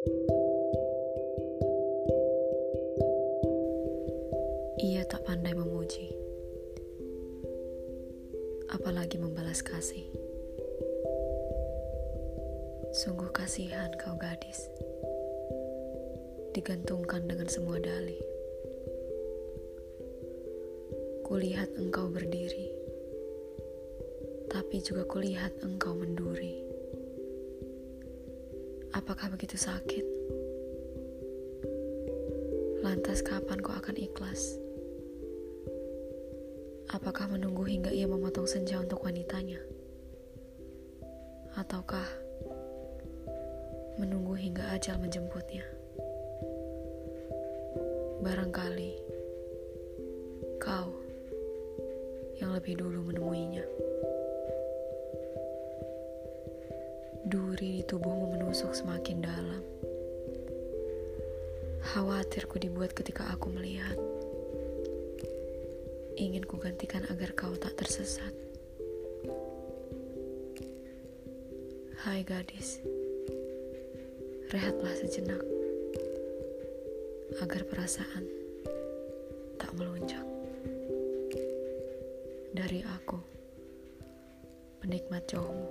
Ia tak pandai memuji, apalagi membalas kasih. Sungguh kasihan kau gadis, digantungkan dengan semua dalih. Kulihat engkau berdiri, tapi juga kulihat engkau menduri. Apakah begitu sakit? Lantas kapan kau akan ikhlas? Apakah menunggu hingga ia memotong senja untuk wanitanya? Ataukah menunggu hingga ajal menjemputnya? Barangkali kau yang lebih dulu menemuinya. Duri di tubuhmu menusuk semakin dalam. Khawatirku dibuat ketika aku melihat ingin kugantikan agar kau tak tersesat. Hai gadis, rehatlah sejenak agar perasaan tak melunjak. Dari aku, penikmat jauhmu.